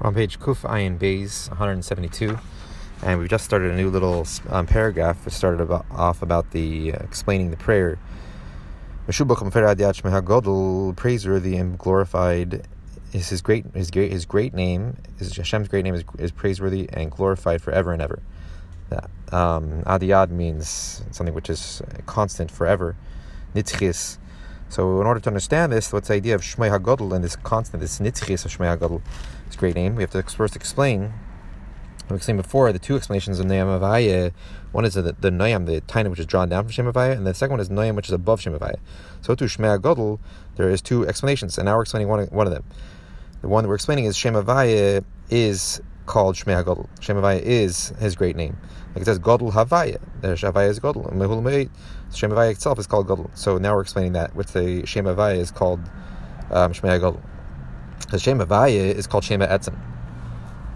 We're on page Kuf Ayin Bays 172, and we've just started a new little um, paragraph. We started about, off about the uh, explaining the prayer. Praiseworthy and glorified is his great his great his great name is Hashem's great name is, is praiseworthy and glorified forever and ever. Um, Adiyad means something which is constant forever. Nitzchis. So in order to understand this, what's the idea of Shmei Hagadol and this constant, this Nitzchis of Shmei Hagadol? A great name. We have to first explain. We explained before the two explanations of Noyam. One is the, the Noyam, the Taina, which is drawn down from Shem and the second one is Noyam, which is above Shem. So to Shmei Gadol, there is two explanations, and now we're explaining one, one of them. The one that we're explaining is Shem is called Shmei Gadol. Shem Avaya is his great name. Like it says Gadol Havaya. The Havaya is Gadol. Shem Havaya itself is called Gadol. So now we're explaining that, which the Shem Havaya is called um, Shmei Gadol. Because Shem Havaya is called Shema Etzim,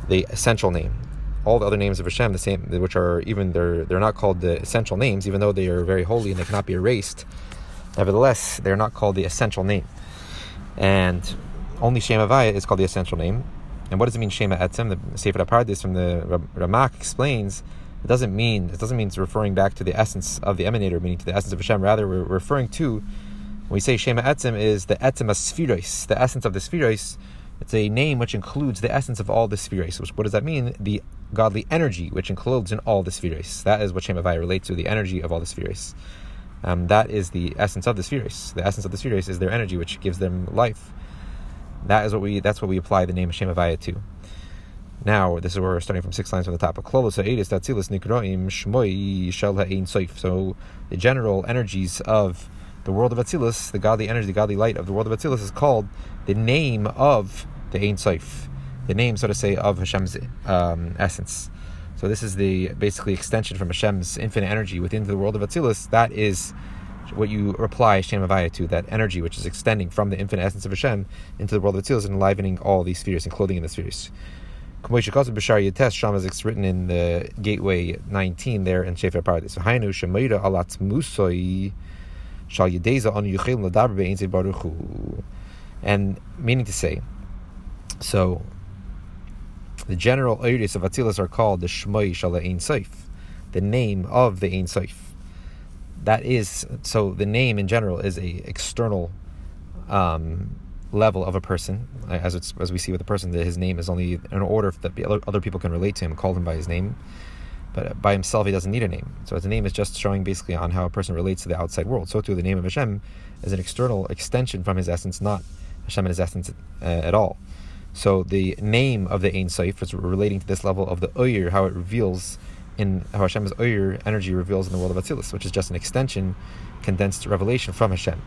the essential name. All the other names of Hashem, the same, which are even they're they're not called the essential names, even though they are very holy and they cannot be erased. Nevertheless, they're not called the essential name, and only Shema Havaya is called the essential name. And what does it mean Shema Etzim? The Sefer HaPardis from the Ramak explains it doesn't mean it doesn't mean it's referring back to the essence of the emanator, meaning to the essence of Hashem. Rather, we're referring to when we say Shema Etzim is the Etzim Spherois, the essence of the Spherois. It's a name which includes the essence of all the Spherois. Which, what does that mean? The godly energy which includes in all the Spherois. That is what Shema Vaya relates to, the energy of all the Spherois. Um, that is the essence of the Spherois. The essence of the Spherois is their energy which gives them life. That is what we that's what we apply the name of Shema Vaya to. Now, this is where we're starting from six lines from the top. of So the general energies of the world of Atzilus, the godly energy, the godly light of the world of Atzilus is called the name of the Ein Sof, the name, so to say, of Hashem's um, essence. So this is the basically extension from Hashem's infinite energy within the world of Atzilus. That is what you reply Shem Avaya to, that energy which is extending from the infinite essence of Hashem into the world of Atzilus and enlivening all these spheres and clothing in the spheres. Bashar Yates Sham is written in the Gateway 19 there in Shefer Paradis. Hainu Shemaira Alat Musoi Shal Yedeza on Yuchil Ladaber Be'inze Baruchu. And meaning to say, so the general areas of Atzilus are called the Shmoi Shala Ein the name of the Ein. That is, so the name in general is a external um, level of a person, as it's, as we see with a person, that his name is only in order that other people can relate to him, call him by his name but by himself he doesn't need a name. So his name is just showing basically on how a person relates to the outside world. So too the name of Hashem is an external extension from his essence, not Hashem in his essence uh, at all. So the name of the Ein Sof is relating to this level of the Oyer, how it reveals in how Hashem's Oyer energy reveals in the world of Atzilus, which is just an extension, condensed revelation from Hashem.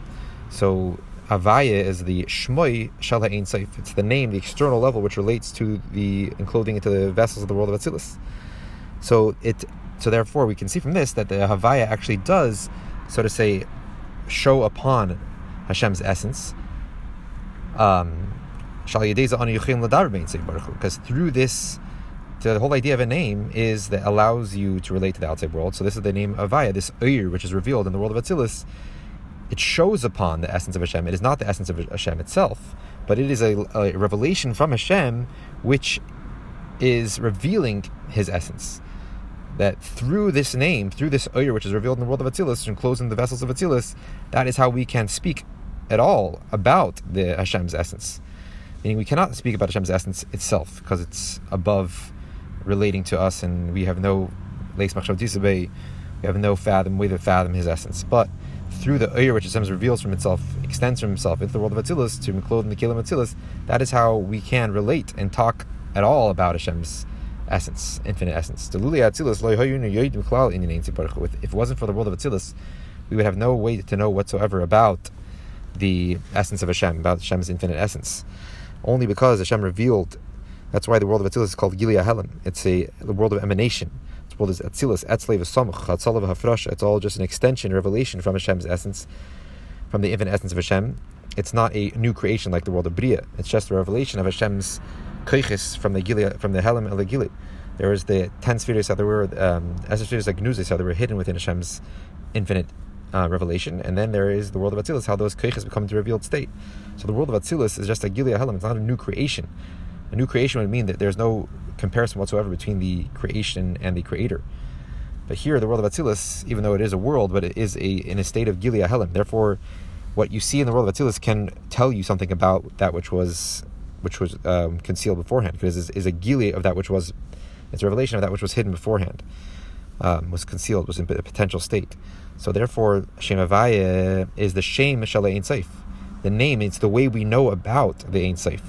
So Avaya is the Shmoi Shal Ein Sof. It's the name, the external level, which relates to the enclosing into the vessels of the world of Atzilus. So it so therefore we can see from this that the Havaya actually does, so to say, show upon Hashem's essence. Um, because through this, the whole idea of a name is that allows you to relate to the outside world. So this is the name Avaya, this Uyr, which is revealed in the world of Atzilus. It shows upon the essence of Hashem. It is not the essence of Hashem itself, but it is a, a revelation from Hashem, which is revealing His essence that through this name, through this Oyer, which is revealed in the world of Atzilus, enclosed in the vessels of Atzilus, that is how we can speak at all about the Hashem's essence. Meaning we cannot speak about Hashem's essence itself because it's above relating to us and we have no we have no fathom way to fathom his essence. But through the Oyer, which Hashem reveals from itself, extends from himself into the world of Atzilus, to clothe in the Kelim Atzilus, that is how we can relate and talk at all about Hashem's essence, infinite essence. If it wasn't for the world of Atzilus, we would have no way to know whatsoever about the essence of Hashem, about Hashem's infinite essence. Only because Hashem revealed. That's why the world of Atzilus is called Gilia Helim. It's a the world of emanation. It's world is Atzilus, Etzlev Samach, Chatzalav Hafrasha. It's all just an extension, revelation from Hashem's essence, from the infinite essence of Hashem. It's not a new creation like the world of Bria. It's just a revelation of Hashem's koiches from the Gilead, from the Helam el Gilead. There was the ten spheres that were, um, spheres like Gnuzis, they were hidden within Hashem's infinite uh, revelation, and then there is the world of Atzilus, how those koiches become the revealed state. So the world of Atzilus is just a Gilead Helam; it's not a new creation. A new creation would mean that there's no comparison whatsoever between the creation and the creator. But here, the world of Atzilus, even though it is a world, but it is a in a state of Gilia Helim. Therefore, what you see in the world of Atzilus can tell you something about that which was which was um, concealed beforehand, because it is, is a Gilia of that which was, it's a revelation of that which was hidden beforehand, um, was concealed, was in a potential state. So therefore, Shem Havaya is the Shem Shalei Ein Seif. The name, it's the way we know about the Ein Seif.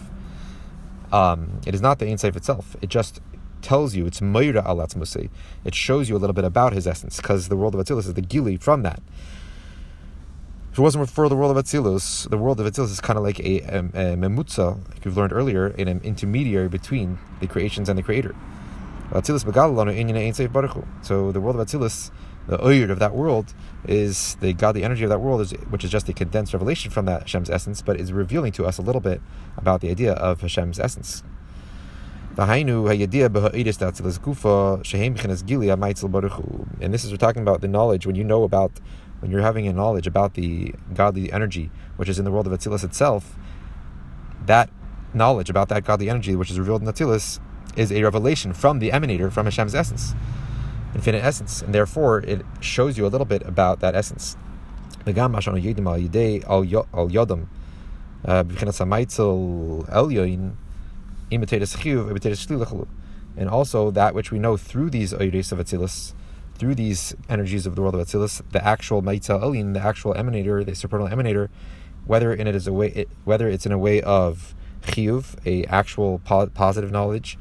Um, it is not the Ein Seif itself. It just tells you, it's Moira Alatzmusei. It shows you a little bit about his essence, because the world of Atzilus is the Gili from that. If it wasn't for the world of Atzilus, the world of Atzilus is kind of like a, a, a memutza, like we've learned earlier, in an intermediary between the creations and the creator. So the world of Atzilus, the oyud of that world, is the godly energy of that world, which is just a condensed revelation from that Hashem's essence, but is revealing to us a little bit about the idea of Hashem's essence. And this is we're talking about the knowledge when you know about when you're having a knowledge about the godly energy which is in the world of Atzilus itself. That knowledge about that godly energy which is revealed in Atzilus is a revelation from the emanator from Hashem's essence, infinite essence, and therefore it shows you a little bit about that essence. And also that which we know through these Oyres of Atzilus, through these energies of the world of Atzilus, the actual Maitza Elin, the actual emanator, the supernal emanator, whether in it is a way, it, whether it's in a way of chiyuv, a actual po- positive knowledge,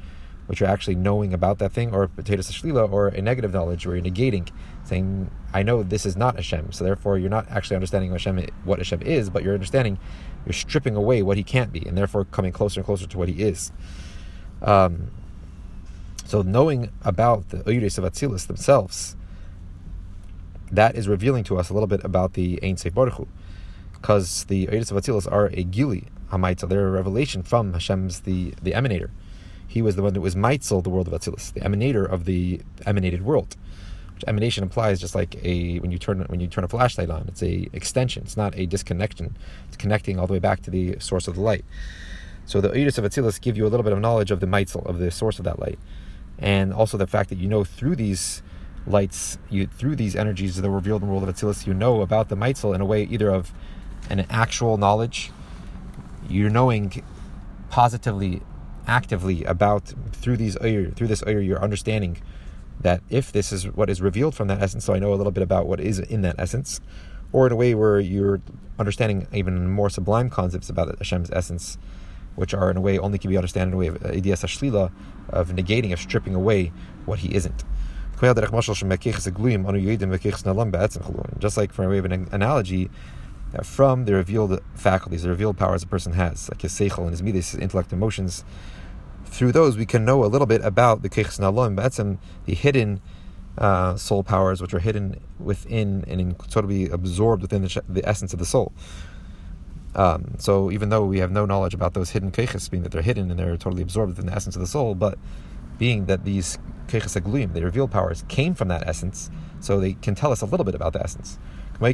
which you're actually knowing about that thing, or potatoes shlila, or a negative knowledge where you're negating, saying, I know this is not Hashem, so therefore you're not actually understanding Hashem, what Hashem is, but you're understanding, you're stripping away what he can't be, and therefore coming closer and closer to what he is. Um, so knowing about the Oyres of Atzilus themselves, that is revealing to us a little bit about the Ein Seif because the Oyres of Atzilus are a Gili, Hamaitza, they're a revelation from Hashem's, the, the emanator. He was the one that was Meitzel, the world of Atzilus, the emanator of the emanated world. Which emanation implies just like a when you turn when you turn a flashlight on, it's a extension. It's not a disconnection. It's connecting all the way back to the source of the light. So the Oedus of Atzilus give you a little bit of knowledge of the Meitzel, of the source of that light, and also the fact that you know through these lights, you through these energies that are revealed in the world of Atzilus, you know about the Meitzel in a way either of an actual knowledge, you're knowing positively actively about through these uh, through this uh, oyer, you're understanding that if this is what is revealed from that essence, so I know a little bit about what is in that essence, or in a way where you're understanding even more sublime concepts about Hashem's essence, which are in a way only can be understood in a way of uh, idiyas ashlila, of negating, of stripping away what he isn't. Just like from a way of an analogy, from the revealed faculties, the revealed powers a person has, like his seichel and his midas, his intellect, emotions, through those we can know a little bit about the Keichs Nalam, Ba'atzim, the hidden uh, soul powers which are hidden within and in, sort of be absorbed within the, the essence of the soul. Um, so even though we have no knowledge about those hidden keiches, being that they're hidden and they're totally absorbed within the essence of the soul, but being that these keiches agluim, the revealed powers, came from that essence, so they can tell us a little bit about the essence. So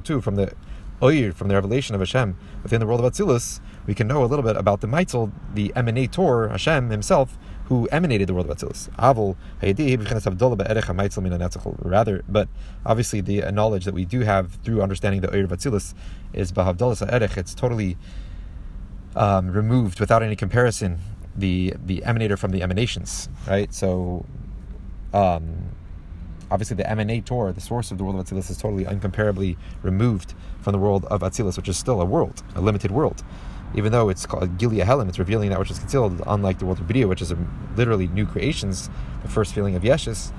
too, from the oir, from the revelation of Hashem within the world of Atzilus, we can know a little bit about the Maitzel, the emanator, Hashem himself, who emanated the world of Atzilus. Rather, but obviously the knowledge that we do have through understanding the oir of Atzilus is Bahavdalas Erech. It's totally um, removed without any comparison. The the emanator from the emanations, right? So. Um, obviously the emanator, the source of the world of Atzilus, is totally uncomparably removed from the world of Atzilus, which is still a world, a limited world. Even though it's called Gilia Helim, it's revealing that which is concealed, unlike the world of Bria, which is a, literally new creations, the first feeling of Yeshus.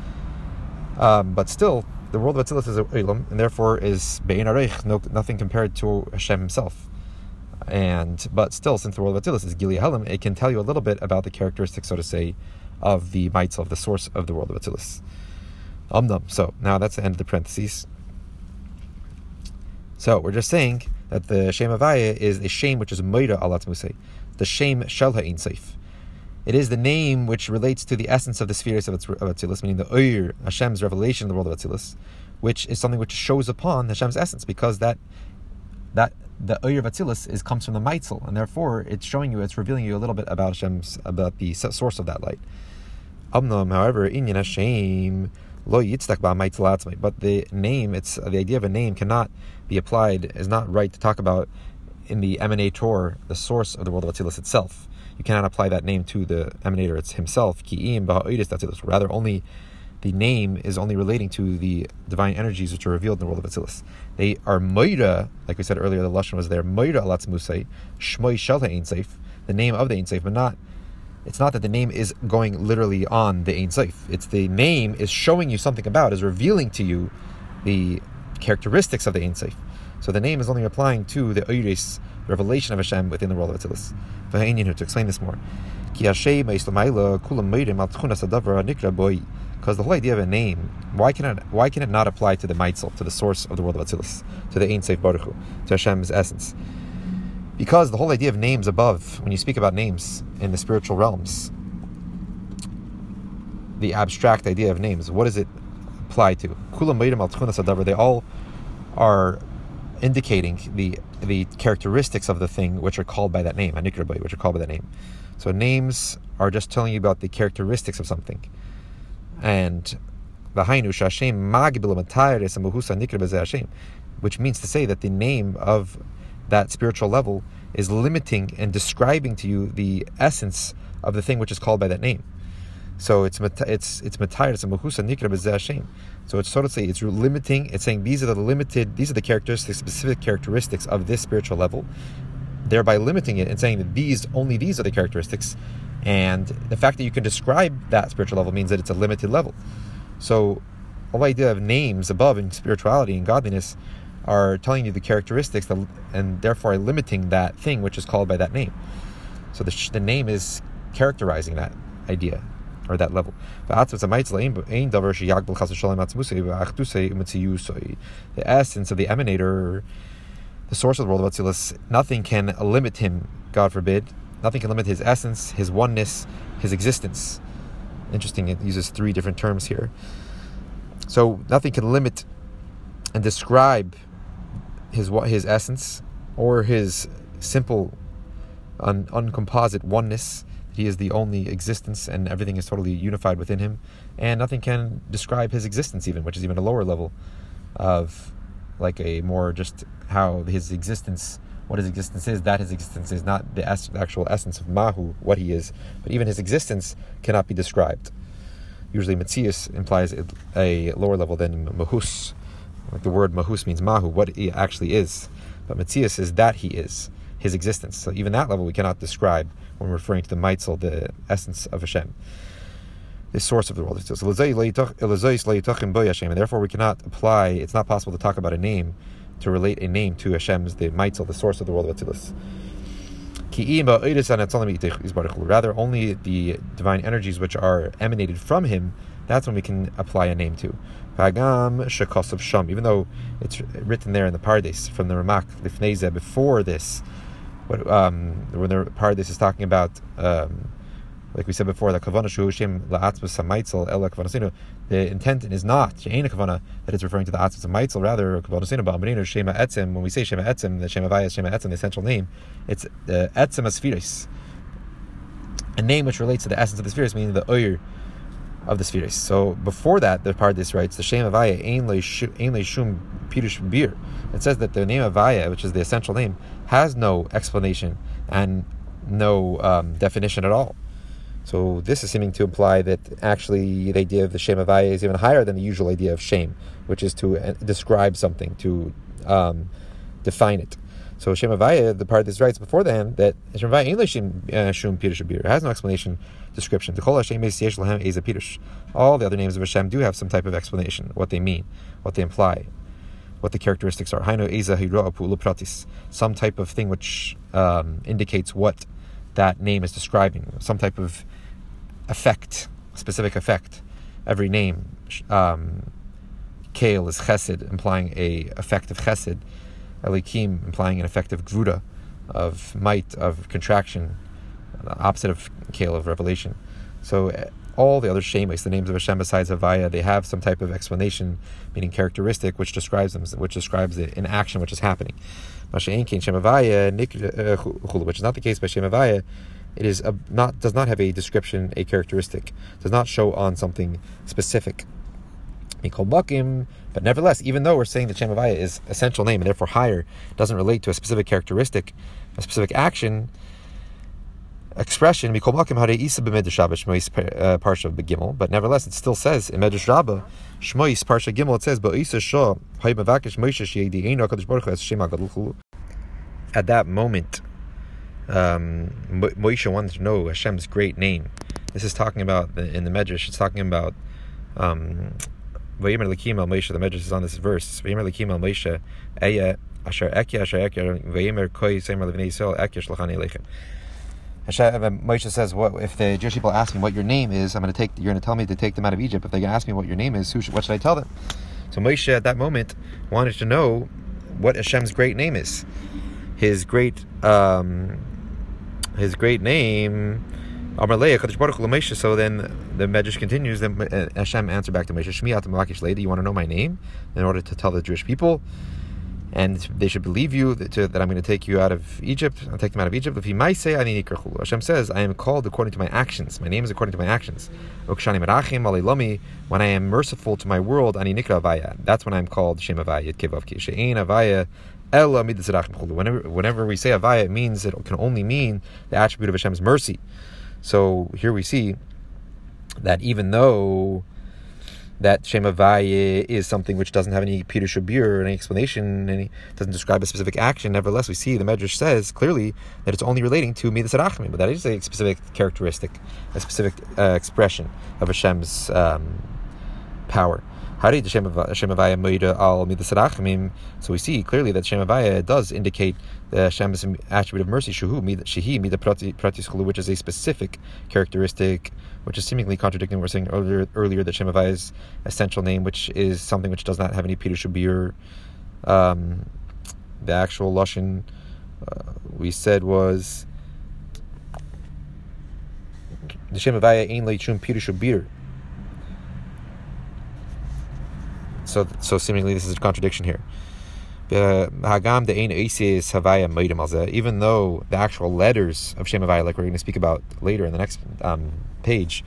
Um, but still, the world of Atzilus is a Elam, and therefore is Be'in Areich, no, nothing compared to Hashem himself. And but still, since the world of Atzilus is Gilia Helim, it can tell you a little bit about the characteristics, so to say, of the Maitzel, of the source of the world of Atzilus. Umnum. So now that's the end of the parentheses. So we're just saying that the Shem Avaya is a shame which is Moira Alat Musay, the shame Shel Ha'in Seif. It is the name which relates to the essence of the spheres of Atzilus, meaning the Oyer, Hashem's revelation in the world of Atzilus, which is something which shows upon Hashem's essence, because that that the Oyer Vatzilus is comes from the Meitzel, and therefore it's showing you, it's revealing you a little bit about Hashem's, about the source of that light. Amnam, however, Inyan Hashem lo But the name, it's the idea of a name cannot be applied, is not right to talk about in the emanator, the source of the world of Atzilus itself. You cannot apply that name to the emanator it's himself. Rather, only the name is only relating to the divine energies which are revealed in the world of Atzilus. They are Moira, like we said earlier, the Lashon was there, Moira Alatz Musay, Shmoy Shelta Ein the name of the Ein but not, it's not that the name is going literally on the Ein Seif. It's the name is showing you something about, is revealing to you the characteristics of the Ein Seif. So the name is only applying to the Oiris, revelation of Hashem within the world of Atzilus. To explain this more because the whole idea of a name, why can it why can it not apply to the Meitzel, to the source of the world of Atzilus, to the Ein Seif Baruch Hu, to Hashem's essence? Because the whole idea of names above, when you speak about names in the spiritual realms, the abstract idea of names, what does it apply to? They all are indicating the the characteristics of the thing which are called by that name, which are called by that name. So names are just telling you about the characteristics of something and which means to say that the name of that spiritual level is limiting and describing to you the essence of the thing which is called by that name. So it's it's it's matayr, it's a mehusa nikra Hashem. So it's sort of say it's limiting. It's saying these are the limited, these are the characteristics, specific characteristics of this spiritual level, thereby limiting it and saying that these only these are the characteristics and the fact that you can describe that spiritual level means that it's a limited level. So, the idea of names above in spirituality and godliness are telling you the characteristics that, and therefore are limiting that thing which is called by that name. So, the, the name is characterizing that idea or that level. The essence of the emanator, the source of the world of Atzilus, nothing can limit him, God forbid, Nothing can limit his essence, his oneness, his existence. Interesting, it uses three different terms here. So nothing can limit and describe his his essence or his simple, un, uncomposite oneness. He is the only existence, and everything is totally unified within him. And nothing can describe his existence, even, which is even a lower level of, like a more just how his existence what his existence is, that his existence is not the, actual essence of Mahu, what he is, but even his existence cannot be described. Usually, Metzius implies a lower level than Mahus. Like the word Mahus means Mahu, what he actually is. But Metzius is that he is, his existence. So even that level we cannot describe when referring to the Meitzel, the essence of Hashem the source of the world. And therefore, we cannot apply, it's not possible to talk about a name to relate a name to Hashem's, the Meitzel, the source of the world of Atzilus. Rather, only the divine energies which are emanated from Him, that's when we can apply a name to. Vagam shekosav sham. Even though it's written there in the Pardes from the Ramak, Lifneze, before this, um, when the Pardes is talking about. Um, like we said before, that kavana kavanasinu. The intent is not she'ena kavana that it's referring to the atzmas hamaitzel. Rather, kavanasinu ba'amarinu shema etzim. When we say shema etzim, the shema vayas shema etzim, the essential name, it's the uh, etzim asfiris, a name which relates to the essence of the spheres, meaning the oyer of the spheres. So before that, the part of this writes the shema vaya ein le shum pirush bir. It says that the name of vaya, which is the essential name, has no explanation and no um, definition at all. So this is seeming to imply that actually the idea of the Shem Avaya is even higher than the usual idea of shame, which is to uh, describe something, to um, define it. So Shem Avaya, the part this writes before the that Shem Avaya ain't Shum Pirush It has no explanation, description. The Kol Hashem Lahem is a Pirush. All the other names of Hashem do have some type of explanation, what they mean, what they imply, what the characteristics are. Some type of thing which um, indicates what that name is describing, some type of effect, specific effect. Every name, um, Kale is chesed, implying a effect of chesed. Elikim, implying an effect of gvuda, of might, of contraction, the opposite of Kale, of revelation. So eh, all the other shemis, the names of Hashem besides Havaya, they have some type of explanation, meaning characteristic, which describes them, which describes it in action, which is happening. Eh, eh, which is not the case by Shem Havaya. It is a, not does not have a description, a characteristic, does not show on something specific. But nevertheless, even though we're saying that Shem Havaya is essential name and therefore higher, doesn't relate to a specific characteristic, a specific action, expression, parsha begimel, but nevertheless it still says in Medrash Rabbah, Shmois parsha gimel, it says, At that moment, um, Moshe wanted to know Hashem's great name. This is talking about in the Medrash. It's talking about um, Vayimer Lakim al Moshe. The Medrash is on this verse. Vayimer Lakim al Moshe. Eya asher ekya asher ekya. Vayimer koi semer levnei Yisrael ekya shlachani elechem. Hashem, uh, Moshe says, "What if the Jewish people ask me what your name is? I'm going to take. You're going to tell me to take them out of Egypt. If they ask me what your name is, should, what should I tell them?" So Moshe at that moment wanted to know what Hashem's great name is. His great, um, his great name. So then the Medrash continues. Then Hashem answered back to Moshe, "Shmi At Malakish Lady, You want to know my name in order to tell the Jewish people." and they should believe you that, to, that I'm going to take you out of Egypt. I'll take them out of Egypt. If he might say, Hashem says, I am called according to my actions. My name is according to my actions. When I am merciful to my world, that's when I'm called Shem Avaya. Whenever, whenever we say Avaya, it means it can only mean the attribute of Hashem's mercy. So here we see that even though that Shem Havaya is something which doesn't have any Peter Shabir, any explanation, any doesn't describe a specific action. Nevertheless, we see the Medrash says clearly that it's only relating to Midas Rachmim, but that is a specific characteristic, a specific uh, expression of Hashem's um, power. So we see clearly that Shem Havaya does indicate the Hashem's attribute of mercy, which is a specific characteristic, which is seemingly contradicting what we are saying earlier, earlier that Shem Havaya's essential name, which is something which does not have any Peter Shabir. Um, the actual Lashon uh, we said was the Shem Havaya Ein Leichum Peter Shabir. So, so seemingly this is a contradiction here. Even though the actual letters of Shem Havaya, like we're going to speak about later in the next um, page,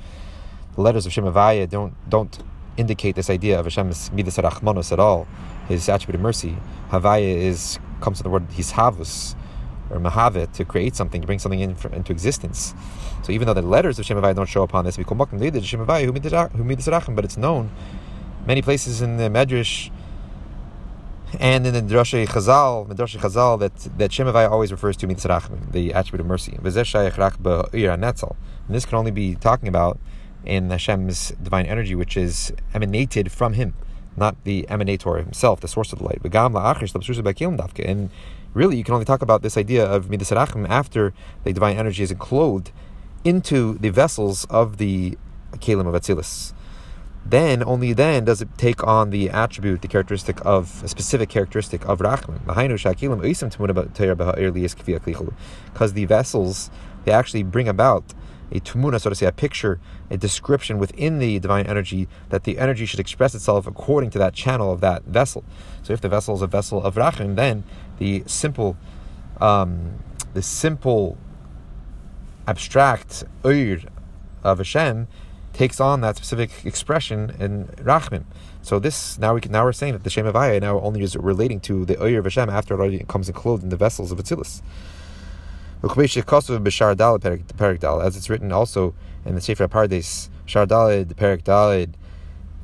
the letters of Shem Havaya don't don't indicate this idea of Hashem's midas rachmanos at all, his attribute of mercy. Havaya is comes from the word hishavus or mahavet to create something, to bring something in, into existence. So even though the letters of Shem Havaya don't show upon this, we call Shem Havaya who midas but it's known many places in the Medrash and in the Drashe Chazal, the Drashe Chazal, that that Shemavai always refers to Mitzrachim, the attribute of mercy. And this can only be talking about in Hashem's divine energy, which is emanated from Him, not the emanator himself, the source of the light. And really, you can only talk about this idea of Mitzrachim after the divine energy is enclosed into the vessels of the Kalim of Atzilus then only then does it take on the attribute, the characteristic of a specific characteristic of Rachman. Because the vessels they actually bring about a tumuna, so to say, a picture, a description within the divine energy that the energy should express itself according to that channel of that vessel. So if the vessel is a vessel of Rachman, then the simple, um, the simple, abstract Ur of Hashem takes on that specific expression in Rachmin. So this now we can, now we're saying that the Shem Avaya now only is relating to the Oyer of Hashem after it already comes enclosed in the vessels of Atzilus. As it's written also in the Sefer Pardes, Shar Dalid, Perik Dalid,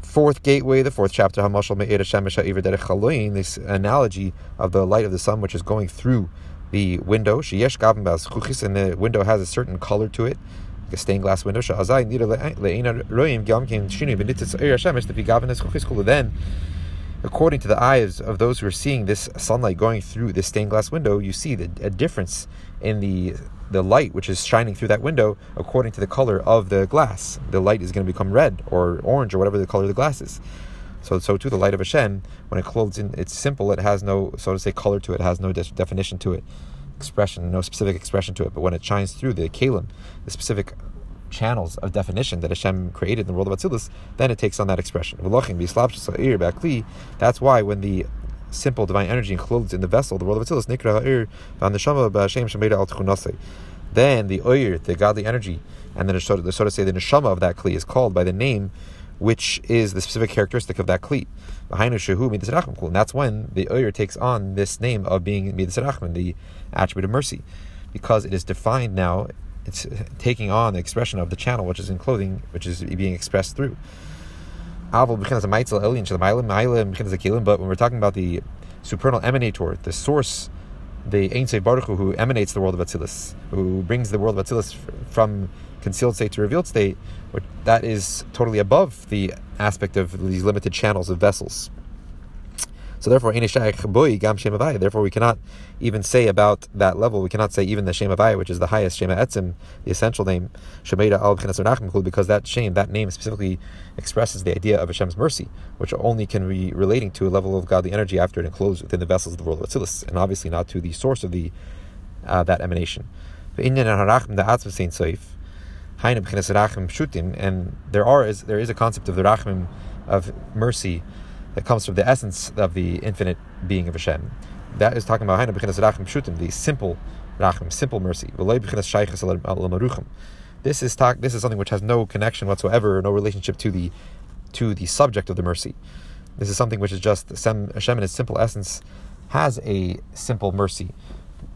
fourth gateway, the fourth chapter, this analogy of the light of the sun which is going through the window. And the window has a certain color to it a stained glass window. Eh, er, then, according to the eyes of those who are seeing this sunlight going through this stained glass window, you see the, a difference in the the light which is shining through that window according to the color of the glass. The light is going to become red or orange or whatever the color of the glass is. So, so too, the light of Hashem, when it clothes in, it's simple. It has no, so to say, color to it. It has no de- definition to it expression, no specific expression to it, but when it shines through the kalim, the specific channels of definition that Hashem created in the world of Atzilus, then it takes on that expression. That's why when the simple divine energy enclosed in the vessel, the world of Atzilus, then the oir, the godly energy, and then the so to say the neshama of that kli is called by the name which is the specific characteristic of that kli. And that's when the oyer takes on this name of being midas Rachman, the attribute of mercy, because it is defined now. It's taking on the expression of the channel, which is in clothing, which is being expressed through. But when we're talking about the supernal emanator, the source, the Ein Baruch Hu, who emanates the world of Atzilus, who brings the world of Atzilus from concealed state to revealed state, that is totally above the aspect of these limited channels of vessels. So therefore, therefore we cannot even say about that level, we cannot say even the Shem Avaya, which is the highest Shema Etzim, the essential name, because that shame, that name specifically expresses the idea of Hashem's mercy, which only can be relating to a level of godly energy after it enclosed within the vessels of the world of Atzilus, and obviously not to the source of the uh, that emanation and there are is there is a concept of the rachmim of mercy that comes from the essence of the infinite being of Hashem. That is talking about the simple rachmim, simple mercy. This is talk, this is something which has no connection whatsoever, no relationship to the to the subject of the mercy. This is something which is just Hashem in its simple essence has a simple mercy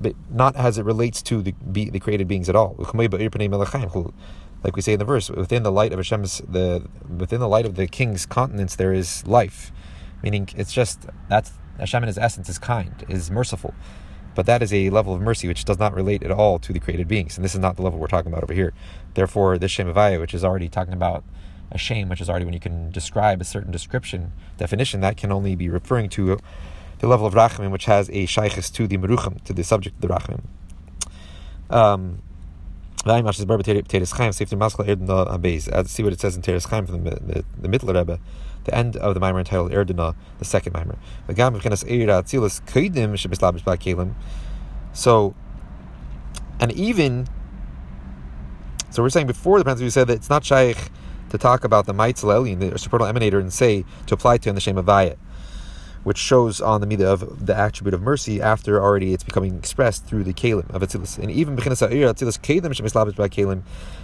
but not as it relates to the be, the created beings at all. Like we say in the verse, within the light of Hashem's the within the light of the king's countenance there is life, meaning it's just that's Hashem in His essence is kind, is merciful, but that is a level of mercy which does not relate at all to the created beings, and this is not the level we're talking about over here. Therefore, this Shem Avaya, which is already talking about a shame, which is already when you can describe a certain description definition, that can only be referring to the level of Rachamim, which has a shaykhis to the Meruchim, to the subject of the Rachamim. Um, Let's see what it says in Toras Chaim from the, the, the Rebbe, the end of the Mimer entitled Erdina, the second Mimer. So, and even, so we're saying before the Prince, we said that it's not shaykh to talk about the Maitzel the supernal emanator, and say to apply to in the Shem of Vayat which shows on the midah of the attribute of mercy after already it's becoming expressed through the kalim of Atzilus. And even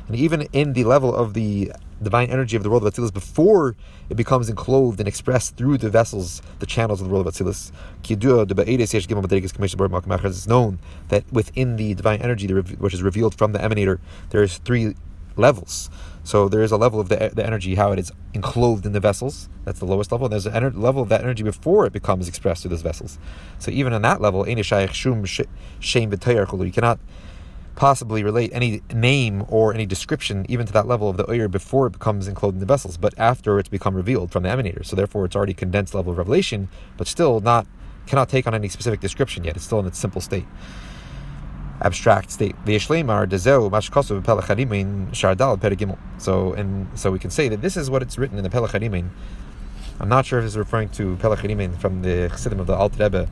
and even in the level of the divine energy of the world of Atzilus before it becomes enclosed and expressed through the vessels, the channels of the world of Atzilus. It's known that within the divine energy, which is revealed from the emanator, there is three levels. So there is a level of the, the energy, how it is enclosed in the vessels. That's the lowest level. And there's a level of that energy before it becomes expressed through those vessels. So even on that level, you cannot possibly relate any name or any description even to that level of the oyer before it becomes enclosed in the vessels, but after it's become revealed from the emanator. So therefore, it's already condensed level of revelation, but still not cannot take on any specific description yet. It's still in its simple state abstract state. So and so we can say that this is what it's written in the Pelach I'm not sure if it's referring to Pelach from the Chassidim of the Alt Rebbe,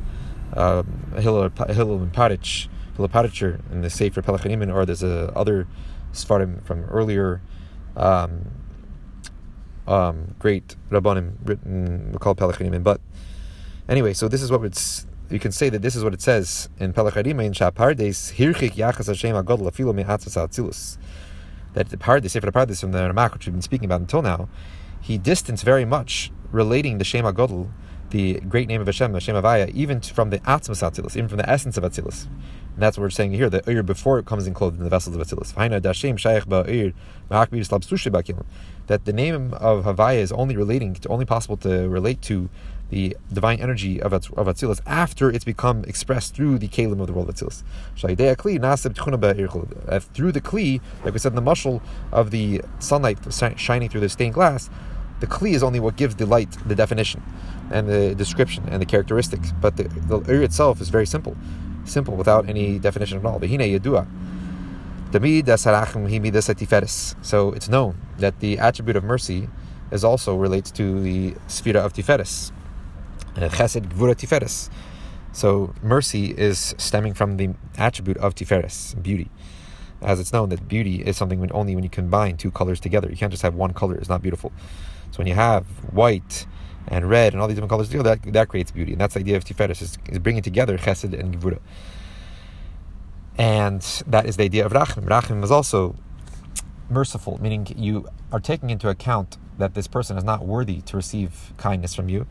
uh, Hillel and Parich, Hillel Paricher in the Sefer Pelach or there's a other Sfarim from earlier um, um, great Rabbanim written called Pelach But anyway, so this is what it's you can say that this is what it says in Pelacharima in Shapardes, Hirchik Yachas Hashem Agodl Afilo Me'atzas Atzilus. That the Pardes, Sefer Pardes from the Ramak, which we've been speaking about until now, he distanced very much relating the Shem Agodl, the great name of Hashem, Hashem Avaya, even from the Atzmas Atzilus, even from the essence of Atzilus. And that's what we're saying here, the Uyr before it comes enclosed in the vessels of Atzilus. That the name of Havaya is only relating, to, only possible to relate to the divine energy of, of Atzilus after it's become expressed through the Kalim of the world of Atzilus. Uh, through the Kli, like we said in the mushal of the sunlight shining through the stained glass, the Kli is only what gives the light the definition and the description and the characteristics. But the, the Ur itself is very simple, simple without any definition at all. So it's known that the attribute of mercy is also relates to the Sphira of Tiferes. Uh, chesed Gvura Tiferes. So mercy is stemming from the attribute of Tiferes, beauty. as it's known that beauty is something when only when you combine two colors together. You can't just have one color; it's not beautiful. So when you have white and red and all these different colors together, that, that creates beauty, and that's the idea of tiferes is, is bringing together chesed and gevura. And that is the idea of rachim. Rachim is also merciful, meaning you are taking into account that this person is not worthy to receive kindness from you,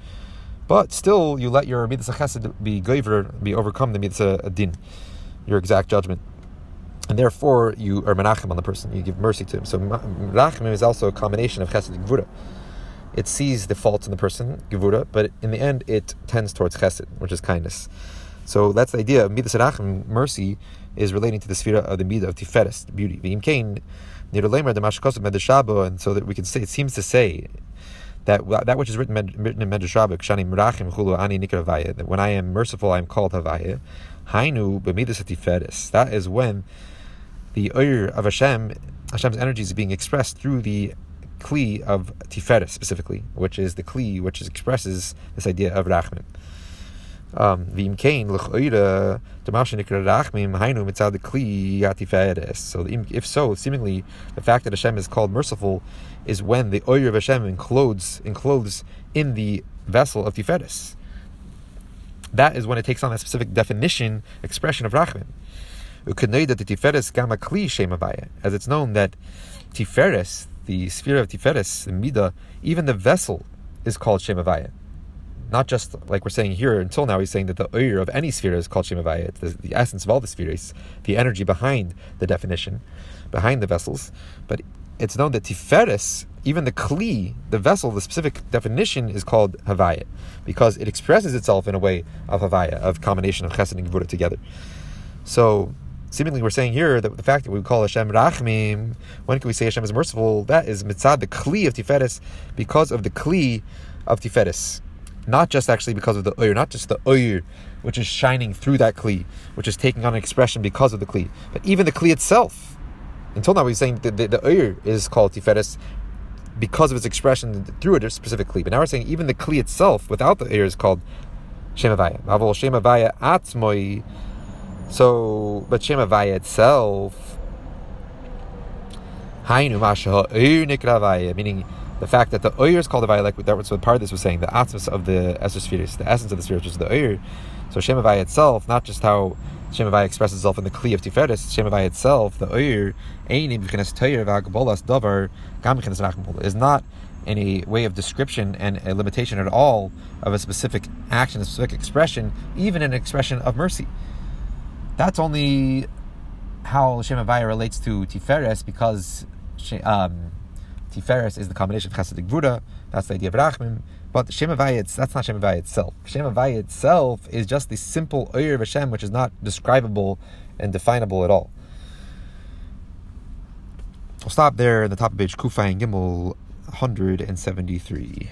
but still you let your mitzvah chesed be goiver, be overcome the mitzvah din, your exact judgment and therefore you are menachem on the person. You give mercy to him. So menachem is also a combination of chesed and gevura. It sees the faults in the person, gevura, but in the end it tends towards chesed, which is kindness. So that's the idea of midas rachim, mercy, is relating to the sphere of the midah of tiferes, beauty. Nirlemer the and so that we can say it seems to say that that which is written, written in Medrash Rabbah, Kshani Merachim Chulu Ani Nikra that when I am merciful, I am called Havaya. Hainu b'midas tiferes. That is when the oir of Hashem, Hashem's energy is being expressed through the kli of Tiferet specifically, which is the kli which expresses this idea of Rachman. Um, so if so, seemingly the fact that Hashem is called merciful is when the oil of Hashem encloses encloses in the vessel of Tiferes. That is when it takes on that specific definition, expression of Rachman. Shemavaya, as it's known that Tiferes, the sphere of Tiferes, the Mida, even the vessel is called Shem Not just like we're saying here until now, he's saying that the oir of any sphere is called Shem It's the, the, essence of all the spheres, the energy behind the definition, behind the vessels. But it's known that Tiferes, even the Kli, the vessel, the specific definition is called Havaya, because it expresses itself in a way of Havaya, of combination of Chesed and Gevurah together. So seemingly we're saying here that the fact that we call Hashem Rachmim, when can we say Hashem is merciful? That is mitzad the kli of Tiferes, because of the kli of Tiferes. Not just actually because of the oir, not just the oir, which is shining through that kli, which is taking on an expression because of the kli, but even the kli itself. Until now, we're saying that the, the oir is called Tiferes because of its expression through a specific kli. But now we're saying even the kli itself, without the oir, is called Shemavaya. Avol Shemavaya Atzmoi so, but Shem Havaya itself, meaning the fact that the Oyer is called a like that was what part of this was saying, the atmos of the Esther spheres, the essence of the sphere, which is the Oyer. So Shem Havaya itself, not just how Shem expresses itself in the Kli of Tiferes, Shem itself, the Oyer, is not any way of description and a limitation at all of a specific action, a specific expression, even an expression of mercy. That's only how Shem relates to Tiferes because um, Tiferes is the combination of Chesed Gvura. That's the idea of Rachmim. But Shem Havaya, that's not Shem itself. Shem itself is just the simple Oyer of Hashem, which is not describable and definable at all. We'll stop there in the top of page Kufa and Gimel 173.